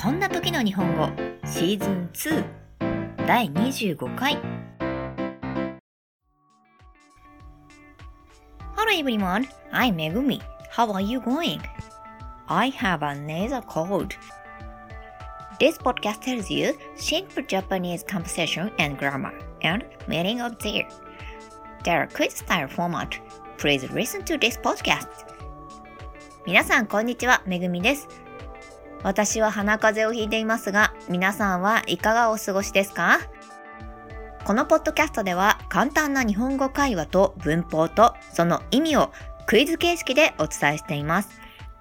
こんな時の日本語シーズン2第25回 Hello everyone, I'm Megumi. How are you going? I have a nasal cold. This podcast tells you simple Japanese conversation and grammar and meaning of their.There are quiz style format. Please listen to this podcast. 皆さんこんにちは、めぐみです。私は鼻風邪をひいていますが、皆さんはいかがお過ごしですかこのポッドキャストでは簡単な日本語会話と文法とその意味をクイズ形式でお伝えしています。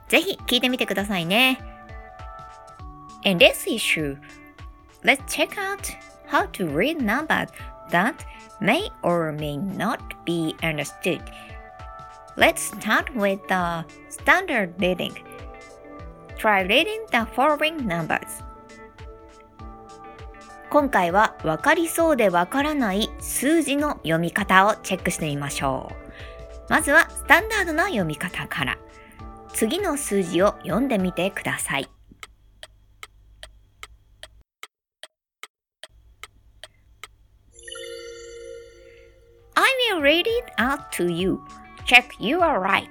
ぜひ聞いてみてくださいね。In this issue, let's check out how to read numbers that may or may not be understood. Let's start with the standard reading. Try reading the following numbers. 今回は分かりそうで分からない数字の読み方をチェックしてみましょう。まずはスタンダードな読み方から。次の数字を読んでみてください。I will read it out to you. Check you are right.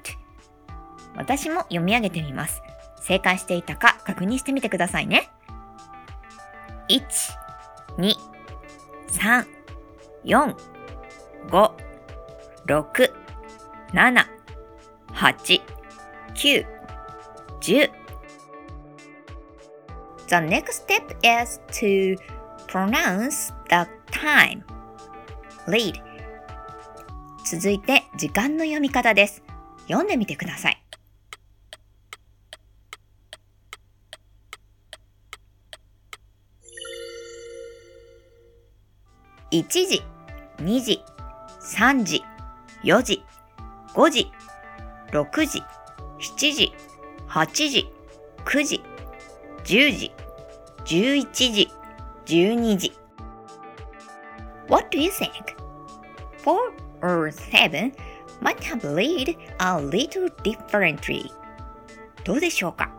私も読み上げてみます。正解していたか確認してみてくださいね。1、2、3、4、5、6、7、8、9、10 The next step is to pronounce the time. Read. 続いて時間の読み方です。読んでみてください。1時、2時、3時、4時、5時、6時、7時、8時、9時、10時、11時、12時。What do you think? Four or seven might have read a little differently. どうでしょうか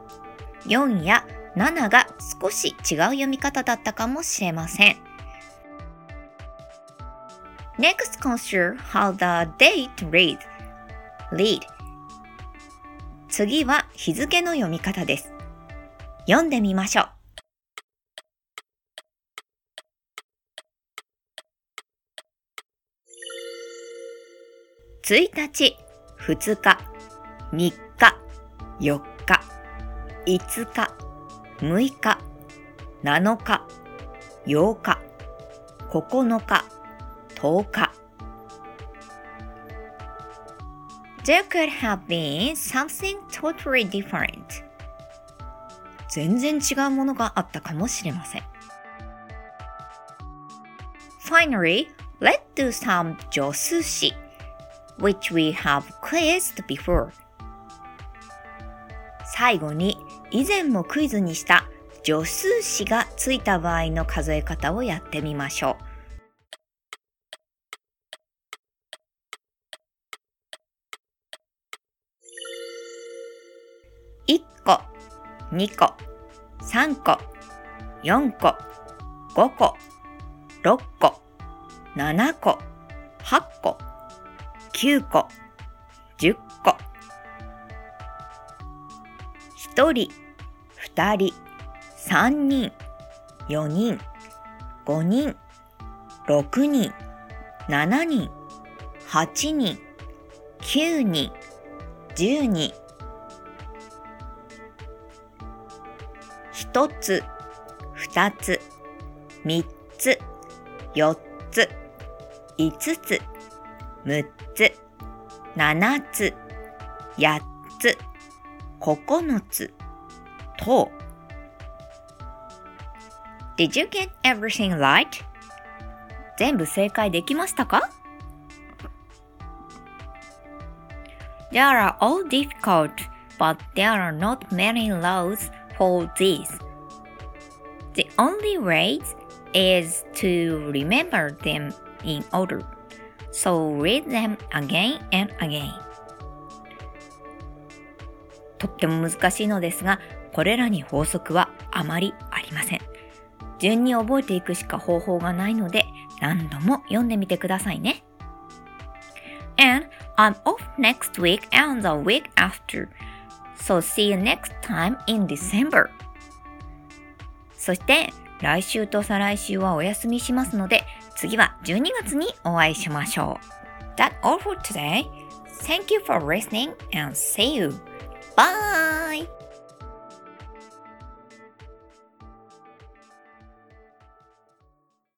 ?4 や7が少し違う読み方だったかもしれません。Next concert, how the date read? 次は日付の読み方です。読んでみましょう。1日、2日、3日、4日、5日、6日、7日、8日、9日、10日。There could have been something totally different. 全然違うものがあったかもしれません。Finally, let's do some 助数詞 which we have quizzed before. 最後に以前もクイズにした助数詞がついた場合の数え方をやってみましょう。1個、2個、3個、4個、5個、6個、7個、8個、9個、10個。1人、2人、3人、4人、5人、6人、7人、8人、9人、10人。1つ、2つ、3つ、4つ、5つ、6つ、7つ、8つ、9つ、と。Did you get everything right? 全部正解できましたか They are all difficult, but there are not many laws for these. The only way is to remember them in order. So read them again and again. とっても難しいのですが、これらに法則はあまりありません。順に覚えていくしか方法がないので何度も読んでみてくださいね。And I'm off next week and the week after. So see you next time in December. そして来週と再来週はお休みしますので次は12月にお会いしましょう。That's all for today. Thank you for listening and see you. Bye!